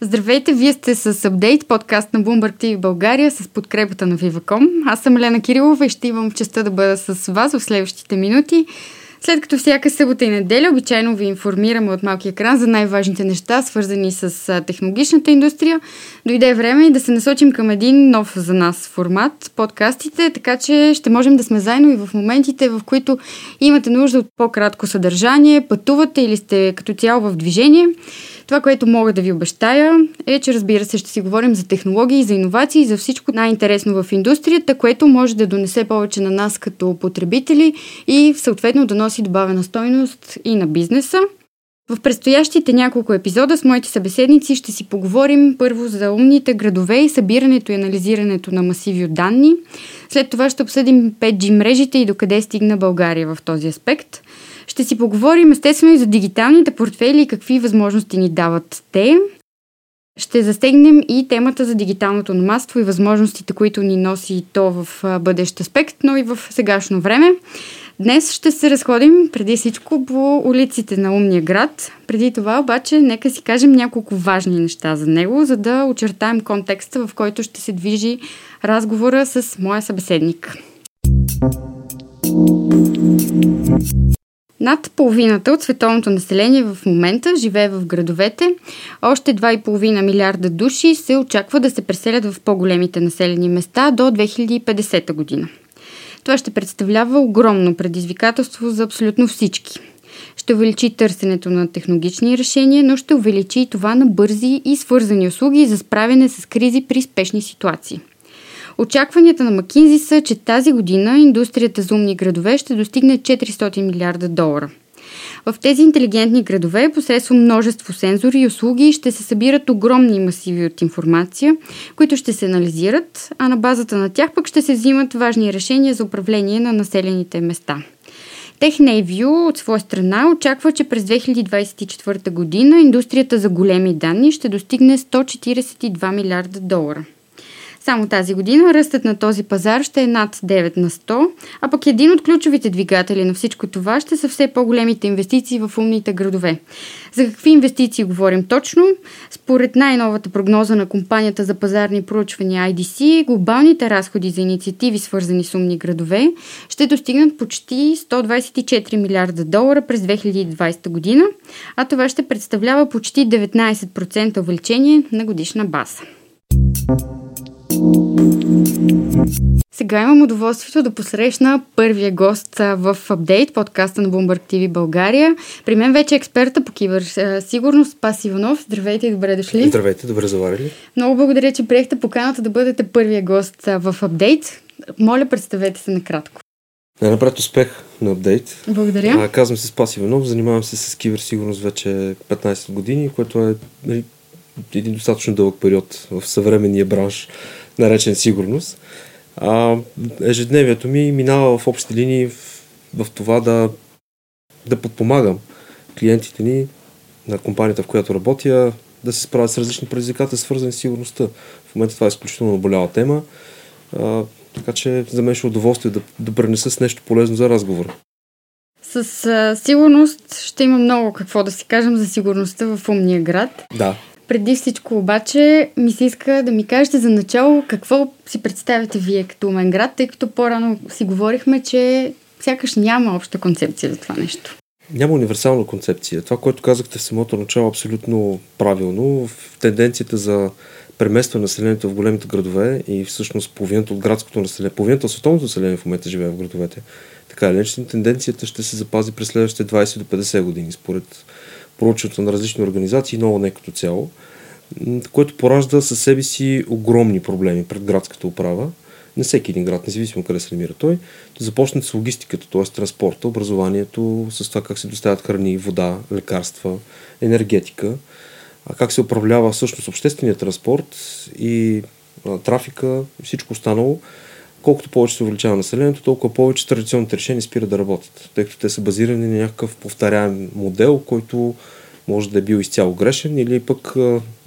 Здравейте, вие сте с апдейт, подкаст на Bloomberg TV България с подкрепата на Viva.com. Аз съм Елена Кирилова и ще имам честа да бъда с вас в следващите минути. След като всяка събота и неделя обичайно ви информираме от малки екран за най-важните неща, свързани с технологичната индустрия, дойде време и да се насочим към един нов за нас формат подкастите, така че ще можем да сме заедно и в моментите, в които имате нужда от по-кратко съдържание, пътувате или сте като цяло в движение. Това, което мога да ви обещая е, че разбира се ще си говорим за технологии, за иновации, за всичко най-интересно в индустрията, което може да донесе повече на нас като потребители и съответно да носи добавена стойност и на бизнеса. В предстоящите няколко епизода с моите събеседници ще си поговорим първо за умните градове и събирането и анализирането на масиви от данни. След това ще обсъдим 5G мрежите и докъде стигна България в този аспект. Ще си поговорим естествено и за дигиталните портфели и какви възможности ни дават те. Ще застегнем и темата за дигиталното номадство и възможностите, които ни носи то в бъдещ аспект, но и в сегашно време. Днес ще се разходим преди всичко по улиците на умния град. Преди това обаче нека си кажем няколко важни неща за него, за да очертаем контекста, в който ще се движи разговора с моя събеседник. Над половината от световното население в момента живее в градовете. Още 2,5 милиарда души се очаква да се преселят в по-големите населени места до 2050 година. Това ще представлява огромно предизвикателство за абсолютно всички. Ще увеличи търсенето на технологични решения, но ще увеличи и това на бързи и свързани услуги за справяне с кризи при спешни ситуации – Очакванията на Макинзи са, че тази година индустрията за умни градове ще достигне 400 милиарда долара. В тези интелигентни градове посредством множество сензори и услуги ще се събират огромни масиви от информация, които ще се анализират, а на базата на тях пък ще се взимат важни решения за управление на населените места. TechNavio от своя страна очаква, че през 2024 година индустрията за големи данни ще достигне 142 милиарда долара. Само тази година ръстът на този пазар ще е над 9 на 100, а пък един от ключовите двигатели на всичко това ще са все по-големите инвестиции в умните градове. За какви инвестиции говорим точно? Според най-новата прогноза на компанията за пазарни проучвания IDC, глобалните разходи за инициативи, свързани с умни градове, ще достигнат почти 124 милиарда долара през 2020 година, а това ще представлява почти 19% увеличение на годишна база. Сега имам удоволствието да посрещна първия гост в апдейт, подкаста на Bloomberg TV България. При мен вече е експерта по киберсигурност Спас Иванов. Здравейте и добре дошли. Здравейте, добре заварили. Много благодаря, че приехте поканата да бъдете първия гост в апдейт. Моля, представете се накратко. Най-напред успех на апдейт. Благодаря. А, казвам се Спас Иванов, занимавам се с киберсигурност вече 15 години, което е нали, един достатъчно дълъг период в съвременния бранш наречен сигурност. А, ежедневието ми минава в общи линии в, в това да, да подпомагам клиентите ни на компанията, в която работя, да се справят с различни предизвикателства, свързани с сигурността. В момента това е изключително наболяла тема, а, така че за мен ще е удоволствие да, да пренеса с нещо полезно за разговор. С а, сигурност ще има много какво да си кажем за сигурността в умния град. Да. Преди всичко обаче ми се иска да ми кажете за начало какво си представяте вие като умен град, тъй като по-рано си говорихме, че сякаш няма обща концепция за това нещо. Няма универсална концепция. Това, което казахте в самото начало, е абсолютно правилно. В тенденцията за премества населението в големите градове и всъщност половината от градското население, половината от световното население в момента живее в градовете. Така или иначе, тенденцията ще се запази през следващите 20 до 50 години, според проучването на различни организации, но не като цяло, което поражда със себе си огромни проблеми пред градската управа. На всеки един град, независимо къде се намира той, да започнат с логистиката, т.е. транспорта, образованието, с това как се доставят храни, вода, лекарства, енергетика, как се управлява всъщност обществения транспорт и трафика и всичко останало, колкото повече се увеличава населението, толкова повече традиционните решения спират да работят, тъй като те са базирани на някакъв повторяем модел, който може да е бил изцяло грешен или пък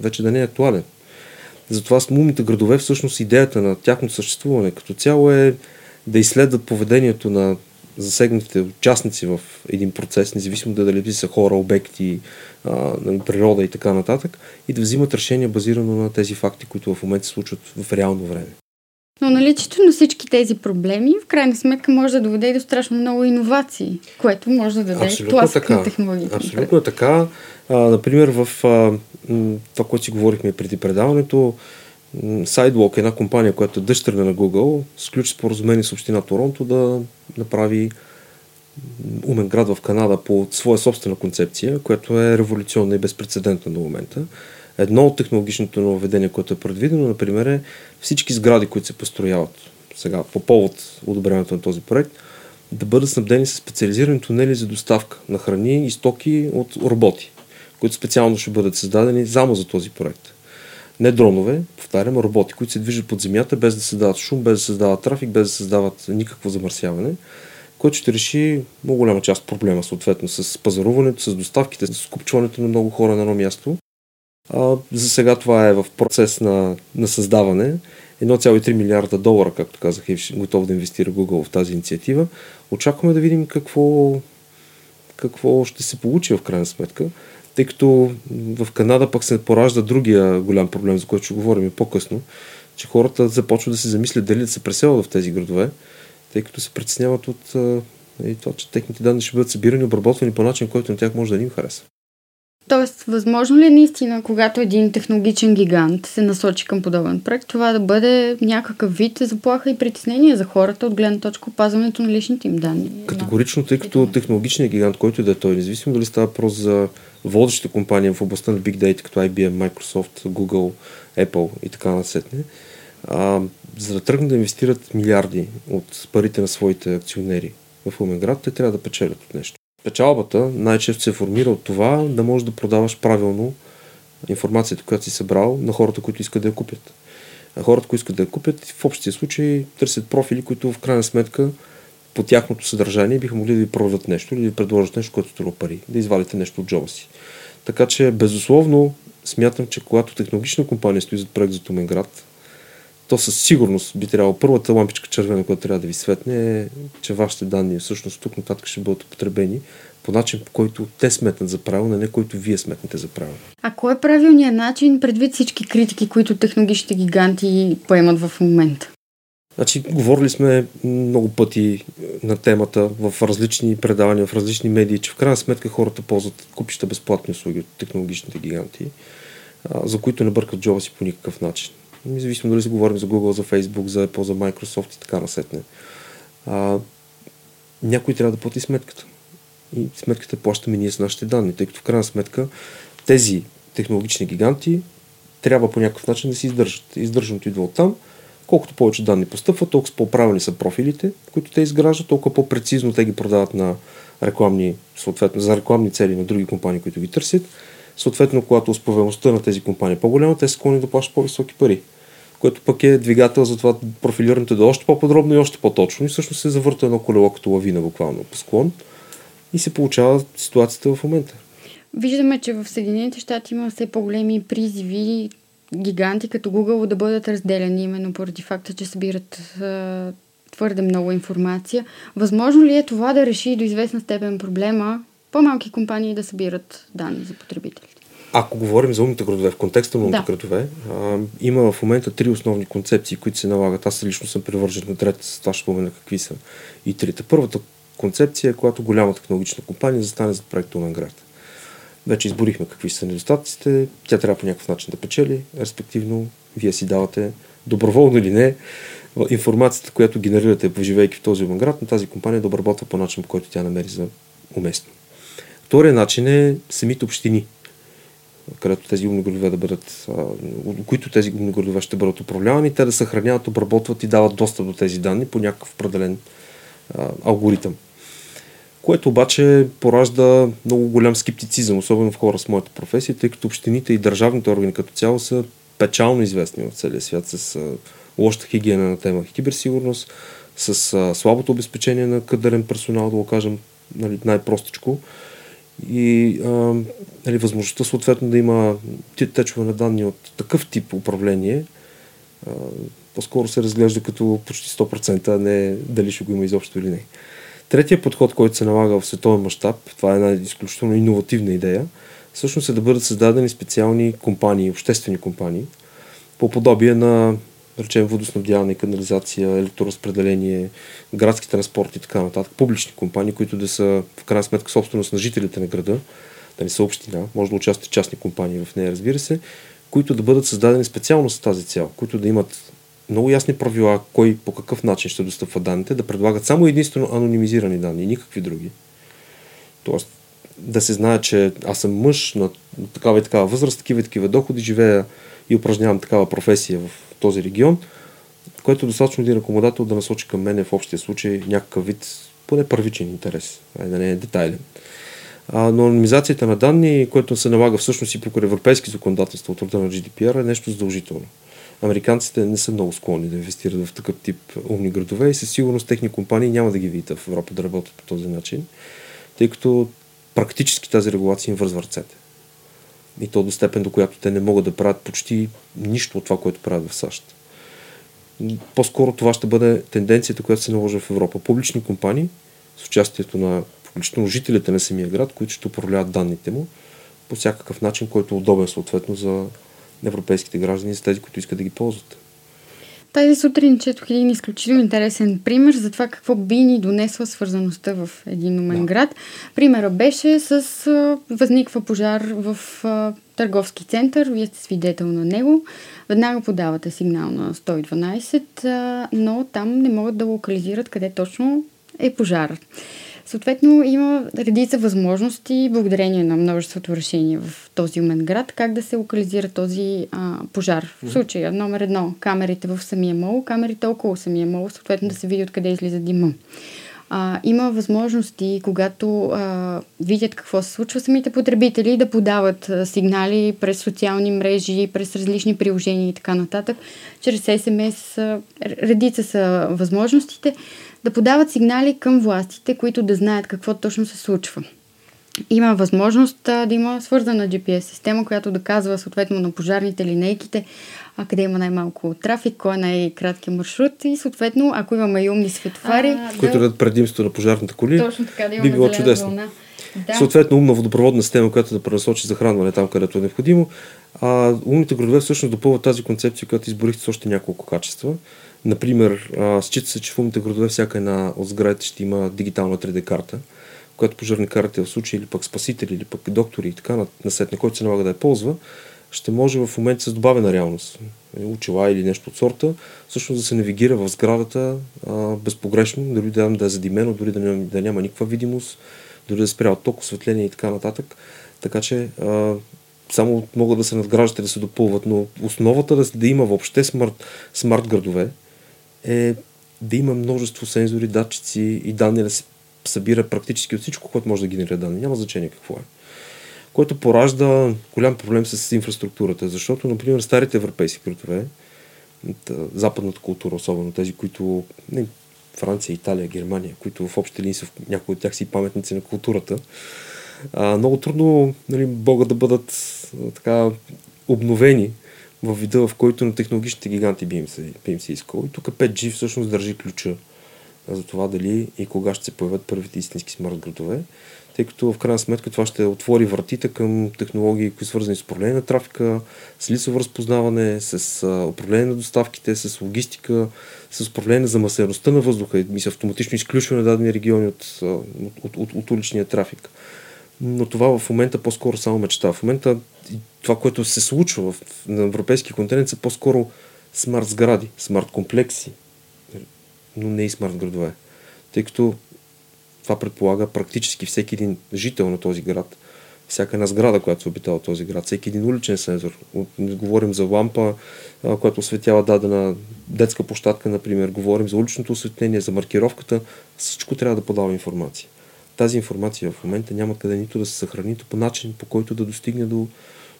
вече да не е актуален. Затова с умните градове всъщност идеята на тяхното съществуване като цяло е да изследват поведението на засегнатите участници в един процес, независимо да дали са хора, обекти, природа и така нататък, и да взимат решения базирано на тези факти, които в момента се случват в реално време. Но наличието на всички тези проблеми в крайна сметка може да доведе и до страшно много иновации, което може да даде тласък на технологията. Абсолютно така. А, например, в а, това, което си говорихме преди предаването, Sidewalk, една компания, която е дъщерна на Google, сключи споразумение с община Торонто да направи умен град в Канада по своя собствена концепция, която е революционна и безпредседентна до момента. Едно от технологичното нововведение, което е предвидено, например, е всички сгради, които се построяват сега по повод одобрението на този проект, да бъдат снабдени с специализирани тунели за доставка на храни и стоки от роботи, които специално ще бъдат създадени само за този проект. Не дронове, повтарям, роботи, които се движат под земята без да създават шум, без да създават трафик, без да създават никакво замърсяване, което ще реши много голяма част проблема, съответно, с пазаруването, с доставките, с скупчването на много хора на едно място. А, за сега това е в процес на, на създаване. 1,3 милиарда долара, както казах, е готов да инвестира Google в тази инициатива. Очакваме да видим какво, какво ще се получи в крайна сметка тъй като в Канада пък се поражда другия голям проблем, за който ще говорим по-късно, че хората започват да се замислят дали да се преселват в тези градове, тъй като се притесняват от и това, че техните данни ще бъдат събирани обработвани по начин, който на тях може да им хареса. Тоест, възможно ли е наистина, когато един технологичен гигант се насочи към подобен проект, това да бъде някакъв вид заплаха и притеснение за хората от гледна точка опазването на личните им данни? Категорично, тъй като технологичният гигант, който да е той, независимо дали става въпрос за водещите компании в областта на Big Data, като IBM, Microsoft, Google, Apple и така насетне, а, за да тръгнат да инвестират милиарди от парите на своите акционери в умен град, те трябва да печелят от нещо. Печалбата най-често се формира от това да можеш да продаваш правилно информацията, която си събрал на хората, които искат да я купят. А хората, които искат да я купят, в общия случай търсят профили, които в крайна сметка по тяхното съдържание биха могли да ви продадат нещо или да ви предложат нещо, което струва пари, да извадите нещо от джоба си. Така че, безусловно, смятам, че когато технологична компания стои зад проект за Туменград, то със сигурност би трябвало първата лампичка червена, която трябва да ви светне е, че вашите данни всъщност тук нататък ще бъдат употребени по начин, по който те сметнат за правилно, не който вие сметнете за правилно. А кой е правилният начин предвид всички критики, които технологичните гиганти поемат в момента? Значи, говорили сме много пъти на темата в различни предавания, в различни медии, че в крайна сметка хората ползват купища безплатни услуги от технологичните гиганти, за които не бъркат джоба си по никакъв начин. Независимо дали се говорим за Google, за Facebook, за Apple, за Microsoft и така насетне. А, някой трябва да плати сметката. И сметката плащаме ние с нашите данни, тъй като в крайна сметка тези технологични гиганти трябва по някакъв начин да се издържат. Издържането идва от там. Колкото повече данни постъпват, толкова по-правилни са профилите, които те изграждат, толкова по-прецизно те ги продават на рекламни, съответно за рекламни цели на други компании, които ги търсят. Съответно, когато успеваемостта на тези компании е по-голяма, те са склонни да плащат по-високи пари което пък е двигател за това профилирането да е още по-подробно и още по-точно и всъщност се завърта едно колело като лавина буквално по склон и се получава ситуацията в момента. Виждаме, че в Съединените щати има все по-големи призиви гиганти като Google да бъдат разделени именно поради факта, че събират твърде много информация. Възможно ли е това да реши до известна степен проблема по-малки компании да събират данни за потребителите? Ако говорим за умните градове, в контекста на умните да. градове, а, има в момента три основни концепции, които се налагат. Аз лично съм привържен на трета, това ще спомена какви са и трите. Първата концепция е, когато голяма технологична компания застане за проекта на град. Вече изборихме какви са недостатъците, тя трябва по някакъв начин да печели, респективно вие си давате доброволно или не информацията, която генерирате, живейки в този умен град, на тази компания да обработва по начин, по който тя намери за уместно. Втория начин е самите общини където тези умни градове да бъдат, които тези умни градове ще бъдат управлявани, те да съхраняват, обработват и дават достъп до тези данни по някакъв определен а, алгоритъм. Което обаче поражда много голям скептицизъм, особено в хора с моята професия, тъй като общините и държавните органи като цяло са печално известни в целия свят с а, лошата хигиена на тема киберсигурност, с а, слабото обезпечение на кадърен персонал, да го кажем нали, най-простичко и а, нали, възможността съответно да има течове на данни от такъв тип управление, а, по-скоро се разглежда като почти 100%, а не дали ще го има изобщо или не. Третия подход, който се налага в световен мащаб, това е една изключително иновативна идея, всъщност е да бъдат създадени специални компании, обществени компании, по подобие на речем водоснабдяване, канализация, електроразпределение, градски транспорт и така нататък, публични компании, които да са в крайна сметка собственост на жителите на града, да не са община, може да участват частни компании в нея, разбира се, които да бъдат създадени специално с тази цел, които да имат много ясни правила, кой по какъв начин ще достъпва данните, да предлагат само единствено анонимизирани данни, никакви други. Тоест, да се знае, че аз съм мъж на такава и такава възраст, такива и такива доходи, живея и упражнявам такава професия в този регион, което е достатъчно един ръкомодател да насочи към мене в общия случай някакъв вид, поне първичен интерес, а да не е детайлен. А, но анонимизацията на данни, което се налага всъщност и по европейски законодателства от рода на GDPR, е нещо задължително. Американците не са много склонни да инвестират в такъв тип умни градове и със сигурност техни компании няма да ги видят в Европа да работят по този начин, тъй като практически тази регулация им вързва ръцете. И то до степен, до която те не могат да правят почти нищо от това, което правят в САЩ. По-скоро това ще бъде тенденцията, която се наложи в Европа. Публични компании с участието на включително жителите на самия град, които ще управляват данните му по всякакъв начин, който е удобен съответно за европейските граждани, за тези, които искат да ги ползват. Тази сутрин четох един изключително интересен пример за това какво би ни донесла свързаността в един умен да. град. Примера беше с а, възниква пожар в а, търговски център, вие сте свидетел на него. Веднага подавате сигнал на 112, а, но там не могат да локализират къде точно е пожар. Съответно, има редица възможности, благодарение на множеството решения в този умен град, как да се локализира този а, пожар. В случая номер едно, камерите в самия мол, камерите около самия мол, съответно да се види откъде излиза дима. А, има възможности, когато а, видят какво се случва, самите потребители да подават а, сигнали през социални мрежи, през различни приложения и така нататък. Чрез СМС а, редица са възможностите да подават сигнали към властите, които да знаят какво точно се случва. Има възможност да има свързана GPS система, която да казва съответно на пожарните линейките а къде има най-малко трафик, кой е най-краткият маршрут и съответно, ако имаме и умни светофари... А, които дадат предимство на пожарните коли, точно така, да би било чудесно. Вълна. Да. Съответно, умна водопроводна система, която да пренасочи захранване там, където е необходимо. А умните градове всъщност допълват тази концепция, която изборихте с още няколко качества. Например, счита се, че в умните градове всяка една от сградите ще има дигитална 3D карта, която пожарникарите в случай или пък спасители, или пък доктори и така на, сет, на който се налага да я ползва, ще може в момента с добавена реалност, учила или нещо от сорта, всъщност да се навигира в сградата а, безпогрешно, дори да, да е задимено, дори да, няма, да няма никаква видимост, дори да спря ток, осветление и така нататък. Така че а, само могат да се надграждат и да се допълват, но основата да, да има въобще смарт, смарт градове е да има множество сензори, датчици и данни да се събира практически от всичко, което може да генерира данни. Няма значение какво е което поражда голям проблем с инфраструктурата, защото, например, старите европейски градове, западната култура, особено тези, които не, Франция, Италия, Германия, които в общи линии са някои от тях си паметници на културата, а, много трудно нали, могат да бъдат а, така обновени в вида, в който на технологичните гиганти би им се, би им се искало. И тук 5G всъщност държи ключа за това дали и кога ще се появят първите истински смарт градове тъй като в крайна сметка това ще отвори вратите към технологии, които свързани с управление на трафика, с лицево разпознаване, с управление на доставките, с логистика, с управление на замърсеността на въздуха и с автоматично изключване на дадени региони от, от, от, от уличния трафик. Но това в момента по-скоро само мечта. В момента това, което се случва в, на европейски континент са по-скоро смарт сгради, смарт комплекси, но не и смарт градове. Тъй като това предполага практически всеки един жител на този град, всяка една сграда, която се обитава този град, всеки един уличен сензор. Говорим за лампа, която осветява дадена детска площадка, например. Говорим за уличното осветление, за маркировката. Всичко трябва да подава информация. Тази информация в момента няма къде нито да се съхрани, нито по начин, по който да достигне до,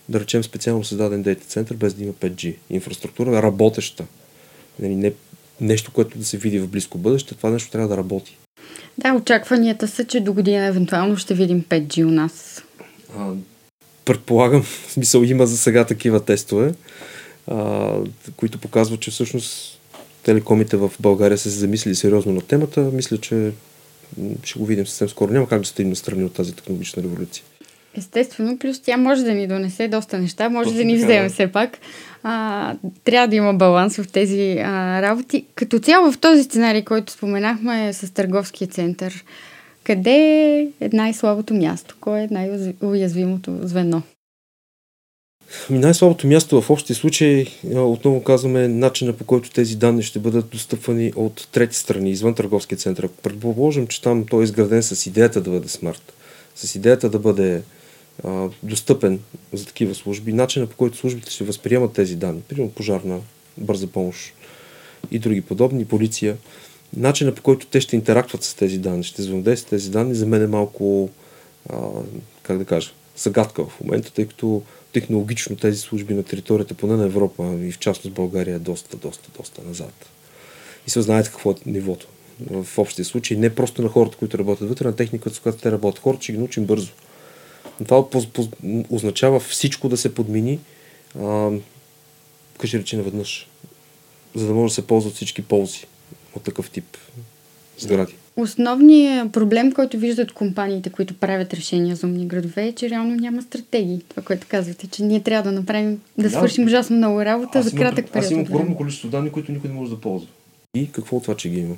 да речем, специално създаден дейта център, без да има 5G. Инфраструктура работеща. Нали, не, нещо, което да се види в близко бъдеще, това нещо трябва да работи. Да, очакванията са, че до година евентуално ще видим 5G у нас. А, предполагам, в смисъл има за сега такива тестове, а, които показват, че всъщност телекомите в България са се замислили сериозно на темата. Мисля, че ще го видим съвсем скоро. Няма как да стигнем страни от тази технологична революция. Естествено, плюс тя може да ни донесе доста неща, може Точно да ни вземе да. все пак. А, трябва да има баланс в тези а, работи. Като цяло в този сценарий, който споменахме е с търговския център, къде е най-слабото място? Кое е най-уязвимото звено? Ми най-слабото място в общия случай, а, отново казваме, начина по който тези данни ще бъдат достъпвани от трети страни, извън търговския център. Предположим, че там той е изграден с идеята да бъде смарт, с идеята да бъде а, достъпен за такива служби, начина по който службите ще възприемат тези данни, примерно пожарна, бърза помощ и други подобни, полиция, начина по който те ще интерактват с тези данни, ще взаимодействат с тези данни, за мен е малко, а, как да кажа, загадка в момента, тъй като технологично тези служби на територията, поне на Европа и в частност България доста, доста, доста назад. И се знаете какво е нивото. В общия случай не просто на хората, които работят вътре, на техниката, с която те работят. Хората ще ги научим бързо. Това означава всичко да се подмини, а, речи наведнъж, за да може да се ползват всички ползи от такъв тип сгради. Основният проблем, който виждат компаниите, които правят решения за умни градове, е, че реално няма стратегии. Това, което казвате, че ние трябва да направим, да, Да. свършим ужасно много работа за имам- кратък период. Аз имам огромно количество данни, които никой не може да ползва. И какво от това, че ги има?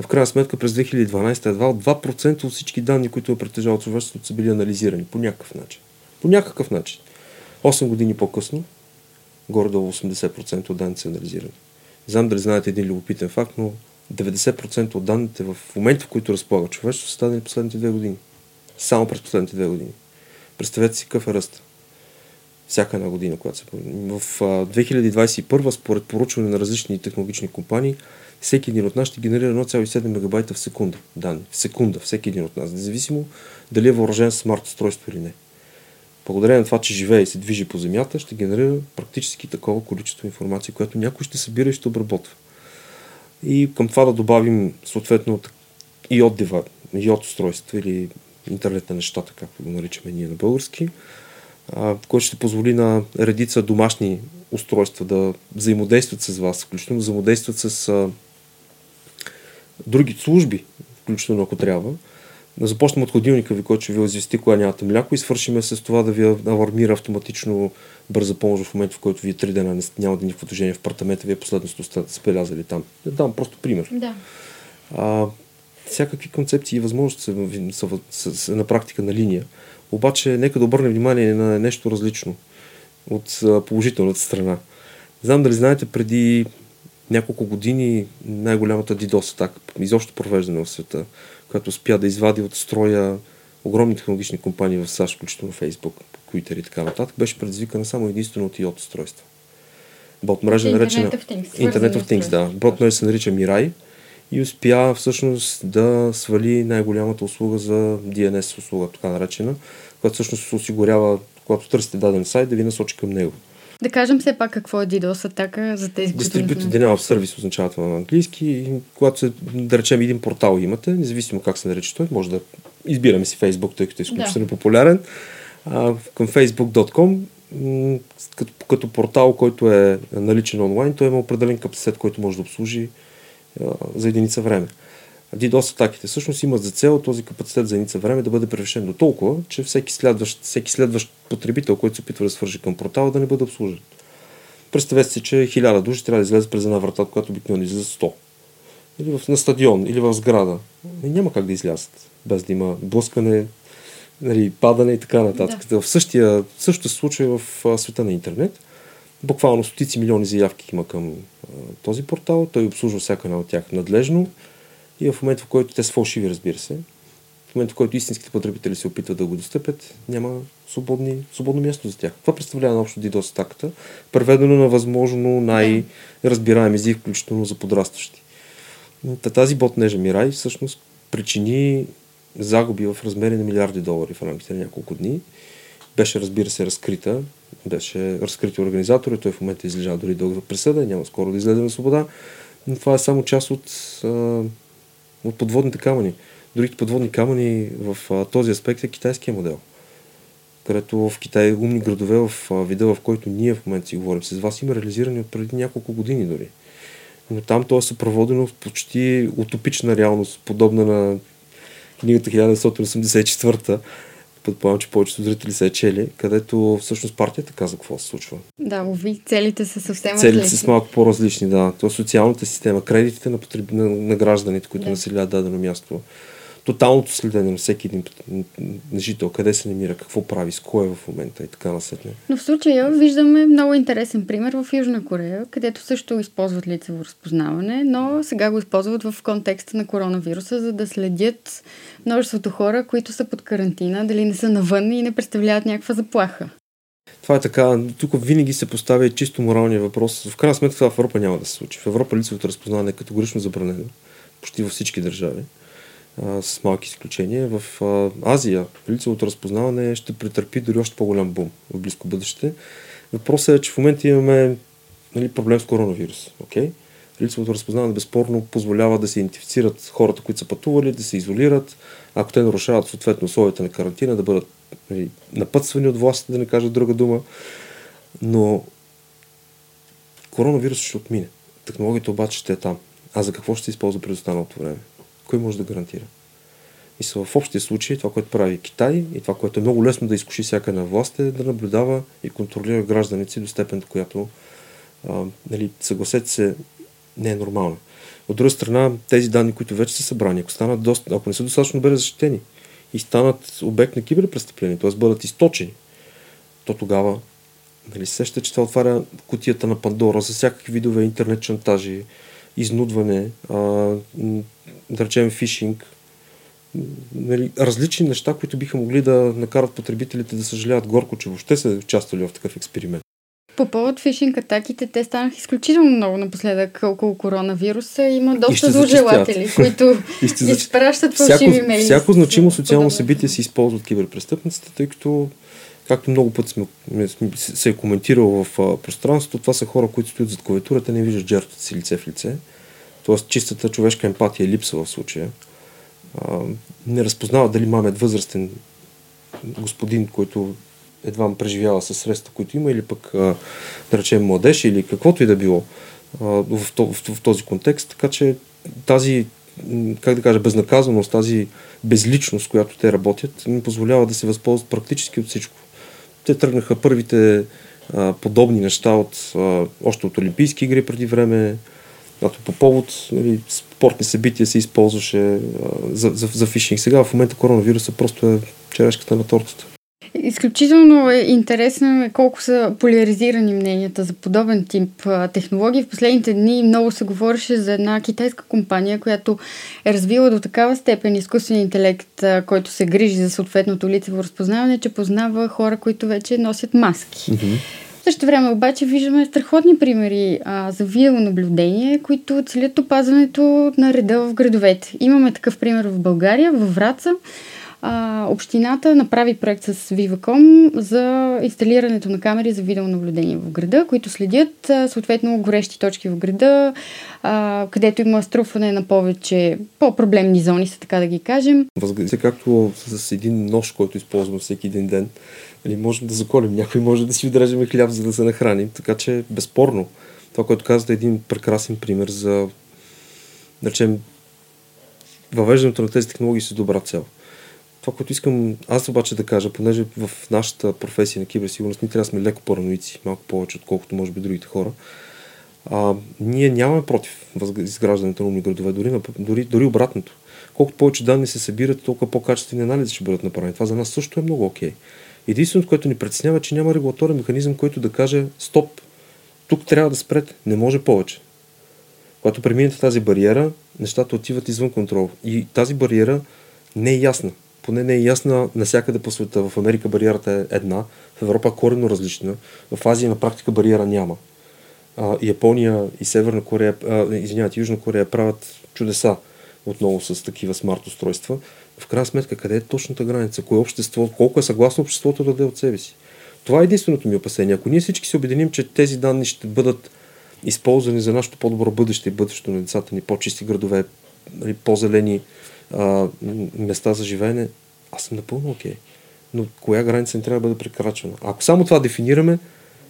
В крайна сметка през 2012 едва от 2% от всички данни, които е притежавал човечеството, са били анализирани по някакъв начин. По някакъв начин. 8 години по-късно, горе-долу 80% от данните са анализирани. Не знам дали знаете един любопитен факт, но 90% от данните в момента, в които разполага човечеството, са дадени последните две години. Само през последните две години. Представете си какъв е ръст. Всяка една година, която се. В а, 2021, според поручване на различни технологични компании, всеки един от нас ще генерира 1,7 мегабайта в секунда данни. В секунда, всеки един от нас. Независимо дали е въоръжен с смарт устройство или не. Благодарение на това, че живее и се движи по земята, ще генерира практически такова количество информация, което някой ще събира и ще обработва. И към това да добавим съответно и от дева, и от устройства или интернет на нещата, както го наричаме ние на български, а, който ще позволи на редица домашни устройства да взаимодействат с вас, включително взаимодействат с други служби, включително ако трябва. Да започнем от ходилника ви, който ще ви извести, кога нямате мляко и свършиме с това да ви алармира автоматично бърза помощ в момента, в който вие три дена нямате никакво движение в апартамента, вие последно сте спелязали там. Да дам просто пример. Да. А, всякакви концепции и възможности са, са, са, са на практика на линия. Обаче, нека да обърнем внимание на нещо различно от положителната страна. Знам дали знаете, преди няколко години най-голямата DDoS атака, изобщо провеждана в света, която успя да извади от строя огромни технологични компании в САЩ, включително Facebook, Twitter и така нататък, беше предизвикана само единствено от IOT устройства. Бот мрежа наречена Internet of Things, да. Бот мрежа се нарича Mirai и успя всъщност да свали най-голямата услуга за DNS услуга, така наречена, която всъщност се осигурява, когато търсите даден сайт, да ви насочи към него. Да кажем все пак какво е DDoS атака за тези, които Distributed. Denial of Service означава това на английски. И когато се, да речем, един портал имате, независимо как се нарича той, може да избираме си Facebook, тъй като е изключително популярен. А, към facebook.com като, като портал, който е наличен онлайн, той има определен капацитет, който може да обслужи а, за единица време. DDoS атаките всъщност имат за цел този капацитет за единица време да бъде превишен до толкова, че всеки следващ, всеки следващ потребител, който се опитва да свържи към портала, да не бъде обслужен. Представете си, че хиляда души трябва да излезе през една врата, която обикновено излиза 100. Или в, на стадион, или в сграда. И няма как да излязат, без да има блъскане, нали, падане и така нататък. Да. В същия, същото се случва в а, света на интернет. Буквално стотици милиони заявки има към а, този портал. Той обслужва всяка една от тях надлежно. И в момента, в който те са фалшиви, разбира се, в момента, в който истинските потребители се опитват да го достъпят, няма свободни, свободно място за тях. Това представлява общо DDoS атаката, преведено на възможно най-разбираем език, включително за подрастващи. Та тази ботнежа Мирай всъщност причини загуби в размери на милиарди долари в рамките на няколко дни. Беше, разбира се, разкрита. Беше разкрити организатори. Той в момента излежа дори дълга присъда и няма скоро да излезе на свобода. Но това е само част от, от подводните камъни. Другите подводни камъни в а, този аспект е китайския модел. Където в Китай умни градове в а, вида, в който ние в момента си говорим с вас, има реализирани от преди няколко години дори. Но там то е съпроводено в почти утопична реалност, подобна на книгата 1984 предполагам, че повечето зрители са е чели, където всъщност партията каза какво се случва. Да, уви, целите са съвсем Целите различни. са малко по-различни, да. То социалната система, кредитите на, потреб... на, на гражданите, които да. населяват дадено място, тоталното следене на всеки един жител, къде се намира, какво прави, с кой е в момента и така насетне. Но в случая виждаме много интересен пример в Южна Корея, където също използват лицево разпознаване, но сега го използват в контекста на коронавируса, за да следят множеството хора, които са под карантина, дали не са навън и не представляват някаква заплаха. Това е така. Тук винаги се поставя чисто моралния въпрос. В крайна сметка това в Европа няма да се случи. В Европа лицевото разпознаване е категорично забранено. Почти във всички държави с малки изключения. В Азия лицевото разпознаване ще претърпи дори още по-голям бум в близко бъдеще. Въпросът е, че в момента имаме нали, проблем с коронавирус. Okay? Лицевото разпознаване безспорно позволява да се идентифицират хората, които са пътували, да се изолират, ако те нарушават съответно условията на карантина, да бъдат нали, напътствани от властите, да не кажа друга дума. Но коронавирус ще отмине. Технологията обаче ще е там. А за какво ще се използва през останалото време? Кой може да гарантира? И са в общия случай това, което прави Китай и това, което е много лесно да изкуши всяка на власт е да наблюдава и контролира гражданици до степен, до която а, нали, съгласете се, не е нормално. От друга страна, тези данни, които вече са събрани, ако, станат доста, ако не са достатъчно добре защитени и станат обект на киберпрестъпление, т.е. бъдат източени, то тогава нали, сеща, че това отваря кутията на Пандора за всякакви видове интернет шантажи, изнудване, а, да речем фишинг, нали, различни неща, които биха могли да накарат потребителите да съжаляват горко, че въобще са участвали в такъв експеримент. По повод фишинг атаките, те станаха изключително много напоследък около коронавируса. Има доста зложелатели, които изпращат фалшиви имейли. Всяко значимо социално събитие се използва от киберпрестъпниците, тъй като както много пъти сме, се е коментирало в а, пространството, това са хора, които стоят зад клавиатурата, не виждат жертвата си лице в лице. Тоест чистата човешка емпатия липсва в случая. А, не разпознава дали мамет възрастен господин, който едва преживява със средства, които има, или пък, а, да речем, младеж, или каквото и да било в, в, в, този контекст. Така че тази, как да кажа, безнаказаност, тази безличност, която те работят, им позволява да се възползват практически от всичко. Те тръгнаха първите а, подобни неща от, а, още от Олимпийски игри преди време, когато по повод нали, спортни събития се използваше а, за, за, за фишинг. Сега в момента коронавируса просто е черешката на тортата. Изключително е интересно е колко са поляризирани мненията за подобен тип технологии. В последните дни много се говореше за една китайска компания, която е развила до такава степен изкуствен интелект, който се грижи за съответното лицево разпознаване, че познава хора, които вече носят маски. Mm-hmm. В същото време обаче виждаме страхотни примери а, за видеонаблюдение, които целят опазването на реда в градовете. Имаме такъв пример в България, във Враца общината направи проект с Viva.com за инсталирането на камери за видеонаблюдение в града, които следят съответно горещи точки в града, където има струпване на повече по-проблемни зони, са така да ги кажем. Възгледа както с един нож, който използвам всеки един ден, нали, можем да заколим някой, може да си отрежем хляб, за да се нахраним. Така че безспорно, това, което казвате е един прекрасен пример за, да речем, въвеждането на тези технологии с добра цел. Това, което искам аз обаче да кажа, понеже в нашата професия на киберсигурност ние трябва да сме леко параноици, малко повече, отколкото може би другите хора, а, ние нямаме против изграждането на умни градове, дори, дори, дори обратното. Колкото повече данни се събират, толкова по-качествени анализи ще бъдат направени. Това за нас също е много окей. Okay. Единственото, което ни притеснява, е, че няма регулаторен механизъм, който да каже стоп, тук трябва да спрете, не може повече. Когато преминете тази бариера, нещата отиват извън контрол. И тази бариера не е ясна поне не е ясна навсякъде по света. В Америка бариерата е една, в Европа е коренно различна, в Азия на практика бариера няма. А, Япония и Северна Корея, а, извинявайте, Южна Корея правят чудеса отново с такива смарт устройства. В крайна сметка, къде е точната граница? Кое е общество? Колко е съгласно обществото да даде от себе си? Това е единственото ми опасение. Ако ние всички се обединим, че тези данни ще бъдат използвани за нашето по-добро бъдеще и бъдещето на децата ни, по-чисти градове, нали, по-зелени места за живеене, аз съм напълно окей. Okay. Но коя граница не трябва да бъде прекрачвана? Ако само това дефинираме,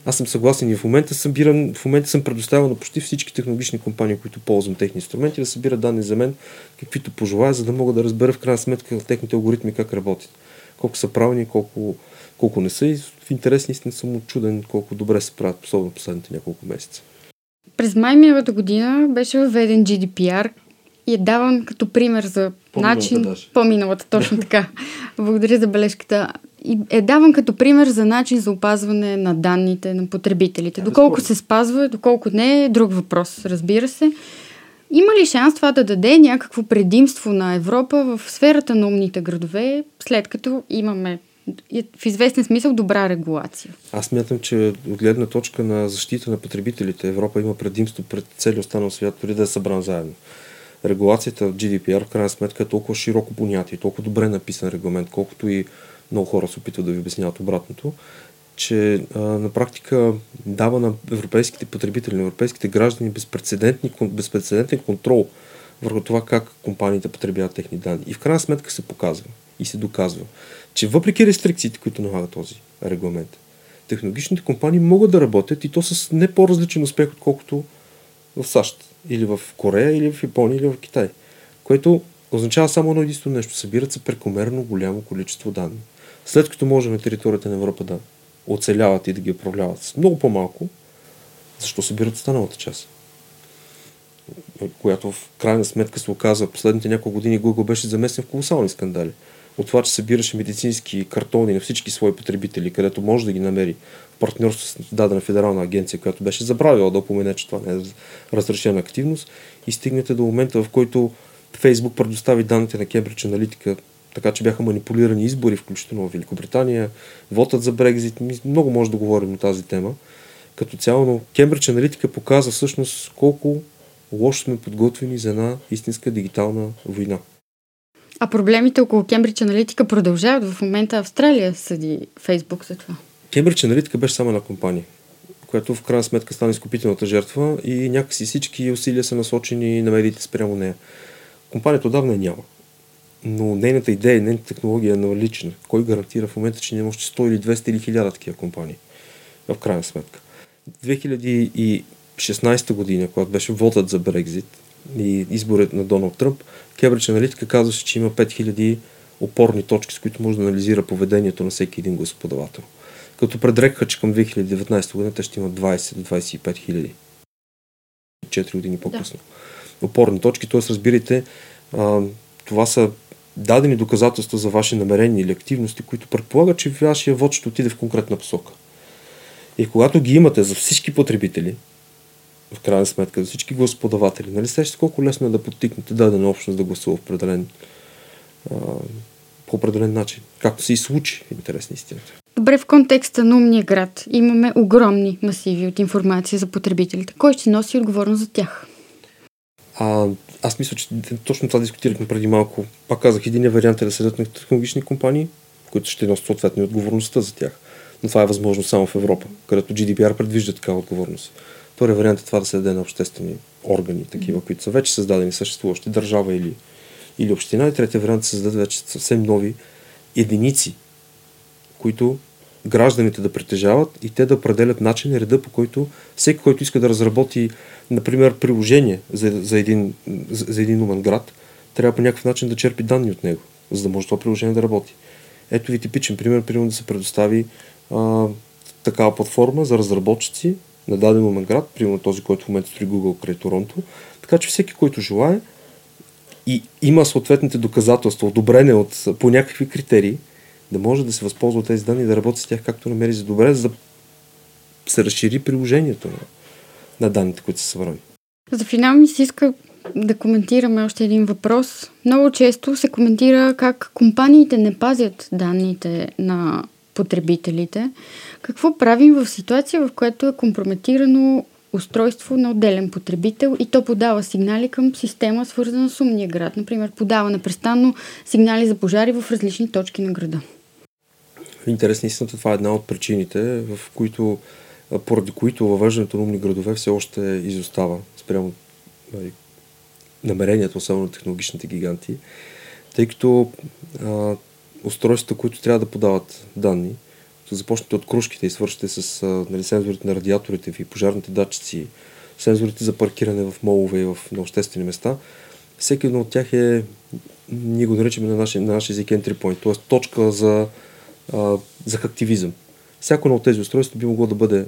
Аз съм съгласен и в момента събирам, в момента съм предоставил на почти всички технологични компании, които ползвам техни инструменти, да събират данни за мен, каквито пожелая, за да мога да разбера в крайна сметка техните алгоритми как работят. Колко са правилни, колко, колко не са и в интерес наистина съм чуден колко добре се правят, особено последните няколко месеца. През май миналата година беше въведен GDPR и е даван като пример за по-миналата начин... Даже. По-миналата, точно така. Благодаря за бележката. И е даван като пример за начин за опазване на данните на потребителите. Е, доколко се спазва, доколко не е друг въпрос, разбира се. Има ли шанс това да даде някакво предимство на Европа в сферата на умните градове, след като имаме в известен смисъл добра регулация. Аз мятам, че от гледна точка на защита на потребителите Европа има предимство пред цели останал свят, дори да е събран заедно. Регулацията в GDPR в крайна сметка е толкова широко понятие, толкова добре написан регламент, колкото и много хора се опитват да ви обясняват обратното, че а, на практика дава на европейските потребители, на европейските граждани безпредседентен контрол върху това как компаниите потребяват техни данни. И в крайна сметка се показва и се доказва, че въпреки рестрикциите, които налага този регламент, технологичните компании могат да работят и то с не по-различен успех, отколкото в САЩ, или в Корея, или в Япония, или в Китай. Което означава само едно единствено нещо. Събират се прекомерно голямо количество данни. След като може на територията на Европа да оцеляват и да ги управляват с много по-малко, защо събират останалата част? Която в крайна сметка се оказва последните няколко години Google беше замесен в колосални скандали от това, че събираше медицински картони на всички свои потребители, където може да ги намери партньорство с дадена федерална агенция, която беше забравила да опомене, че това не е разрешена активност и стигнете до момента, в който Фейсбук предостави данните на Кембридж Аналитика, така че бяха манипулирани избори, включително в Великобритания, вотът за Брекзит, много може да говорим на тази тема. Като цяло, но Кембридж Аналитика показва всъщност колко лошо сме подготвени за една истинска дигитална война. А проблемите около Кембридж Аналитика продължават. В момента Австралия съди Фейсбук за това. Кембридж Аналитика беше само една компания, която в крайна сметка стана изкупителната жертва и някакси всички усилия са насочени на медиите спрямо нея. Компанията отдавна няма. Но нейната идея, нейната технология е налична. Кой гарантира в момента, че няма още 100 или 200 или 1000 такива компании? В крайна сметка. 2016 година, когато беше вотът за Брекзит, и изборът на Доналд Тръмп, Кембридж Аналитика казваше, че има 5000 опорни точки, с които може да анализира поведението на всеки един гласоподавател. Като предрекаха, че към 2019 година те ще имат 20 до 25 хиляди. 4 години по-късно. Да. Опорни точки, т.е. разбирайте, а, това са дадени доказателства за ваши намерения или активности, които предполагат, че вашия вод ще отиде в конкретна посока. И когато ги имате за всички потребители, в крайна сметка за всички гласоподаватели. Нали сещате колко лесно е да подтикнете дадена общност да гласува в определен, а, по определен начин, както се и случи в интерес на истината. Добре, в контекста на умния град имаме огромни масиви от информация за потребителите. Кой ще носи отговорност за тях? А, аз мисля, че точно това дискутирахме преди малко. Пак казах, един вариант е да седят на технологични компании, които ще носят съответно отговорността за тях. Но това е възможно само в Европа, където GDPR предвижда такава отговорност. Втория вариант е това да се даде на обществени органи, такива, които са вече създадени, съществуващи, държава или, или община. И третия вариант е да създадат вече съвсем нови единици, които гражданите да притежават и те да определят начин и реда, по който всеки, който иска да разработи, например, приложение за, за, един, за, един умен град, трябва по някакъв начин да черпи данни от него, за да може това приложение да работи. Ето ви типичен пример, примерно да се предостави а, такава платформа за разработчици, на даден момент град, примерно този, който в момента строи Google край Торонто. Така че всеки, който желая и има съответните доказателства, одобрене от, по някакви критерии, да може да се възползва от тези данни и да работи с тях както намери за добре, за да се разшири приложението на, на данните, които са събрани. За финал ми се иска да коментираме още един въпрос. Много често се коментира как компаниите не пазят данните на потребителите. Какво правим в ситуация, в която е компрометирано устройство на отделен потребител и то подава сигнали към система, свързана с умния град. Например, подава непрестанно сигнали за пожари в различни точки на града. Интересна истината, това е една от причините, в които, поради които въвеждането на умни градове все още изостава спрямо нали, намерението, особено на технологичните гиганти, тъй като а, устройствата, които трябва да подават данни, започнете от кружките и свършите с нали, сензорите на радиаторите ви, пожарните датчици, сензорите за паркиране в молове и в, на обществени места, всеки един от тях е, ние го наричаме на нашия, на нашия език entry point, т.е. точка за, а, за активизъм. Всяко едно от тези устройства би могло да бъде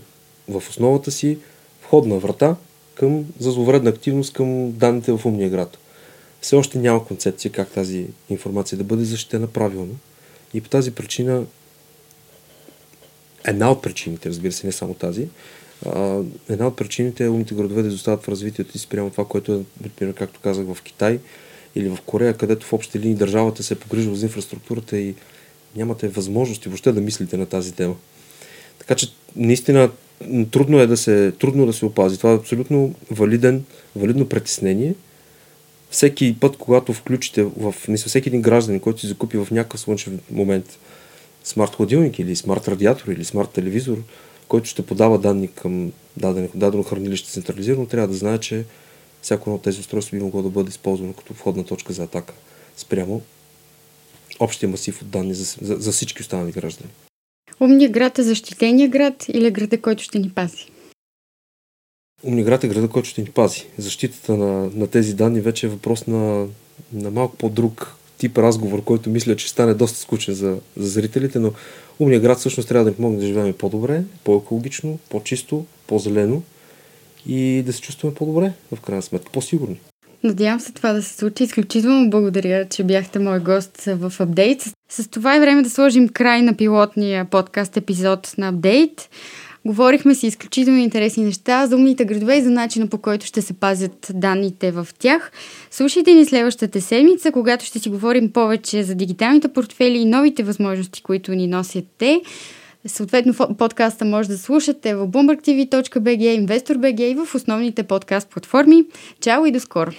в основата си входна врата към, за зловредна активност към данните в умния град. Все още няма концепция как тази информация да бъде защитена правилно. И по тази причина, една от причините, разбира се, не само тази, а, една от причините е умните градове да изостават в развитието и спрямо това, което е, например, както казах, в Китай или в Корея, където в общи линии държавата се е погрижила за инфраструктурата и нямате възможности въобще да мислите на тази тема. Така че наистина трудно е да се, трудно да се опази. Това е абсолютно валиден, валидно притеснение. Всеки път, когато включите в, мисля, всеки един гражданин, който си закупи в някакъв слънчев момент смарт хладилник или смарт радиатор или смарт телевизор, който ще подава данни към дадено, дадено хранилище централизирано, трябва да знае, че всяко едно от тези устройства би могло да бъде използвано като входна точка за атака спрямо общия масив от данни за, за, за всички останали граждани. Умният град е защитения град или града, който ще ни пази? Умният град е града, който ще ни пази. Защитата на, на тези данни вече е въпрос на, на малко по-друг тип разговор, който мисля, че стане доста скучен за, за зрителите, но умният град всъщност трябва да ни помогне да живеем по-добре, по-екологично, по-чисто, по-зелено и да се чувстваме по-добре, в крайна сметка, по-сигурни. Надявам се това да се случи. Изключително благодаря, че бяхте мой гост в Апдейт. С това е време да сложим край на пилотния подкаст епизод на Апдейт. Говорихме си изключително интересни неща за умните градове и за начина по който ще се пазят данните в тях. Слушайте ни следващата седмица, когато ще си говорим повече за дигиталните портфели и новите възможности, които ни носят те. Съответно, подкаста може да слушате в bloombergtv.bg, InvestorBG и в основните подкаст платформи. Чао и до скоро!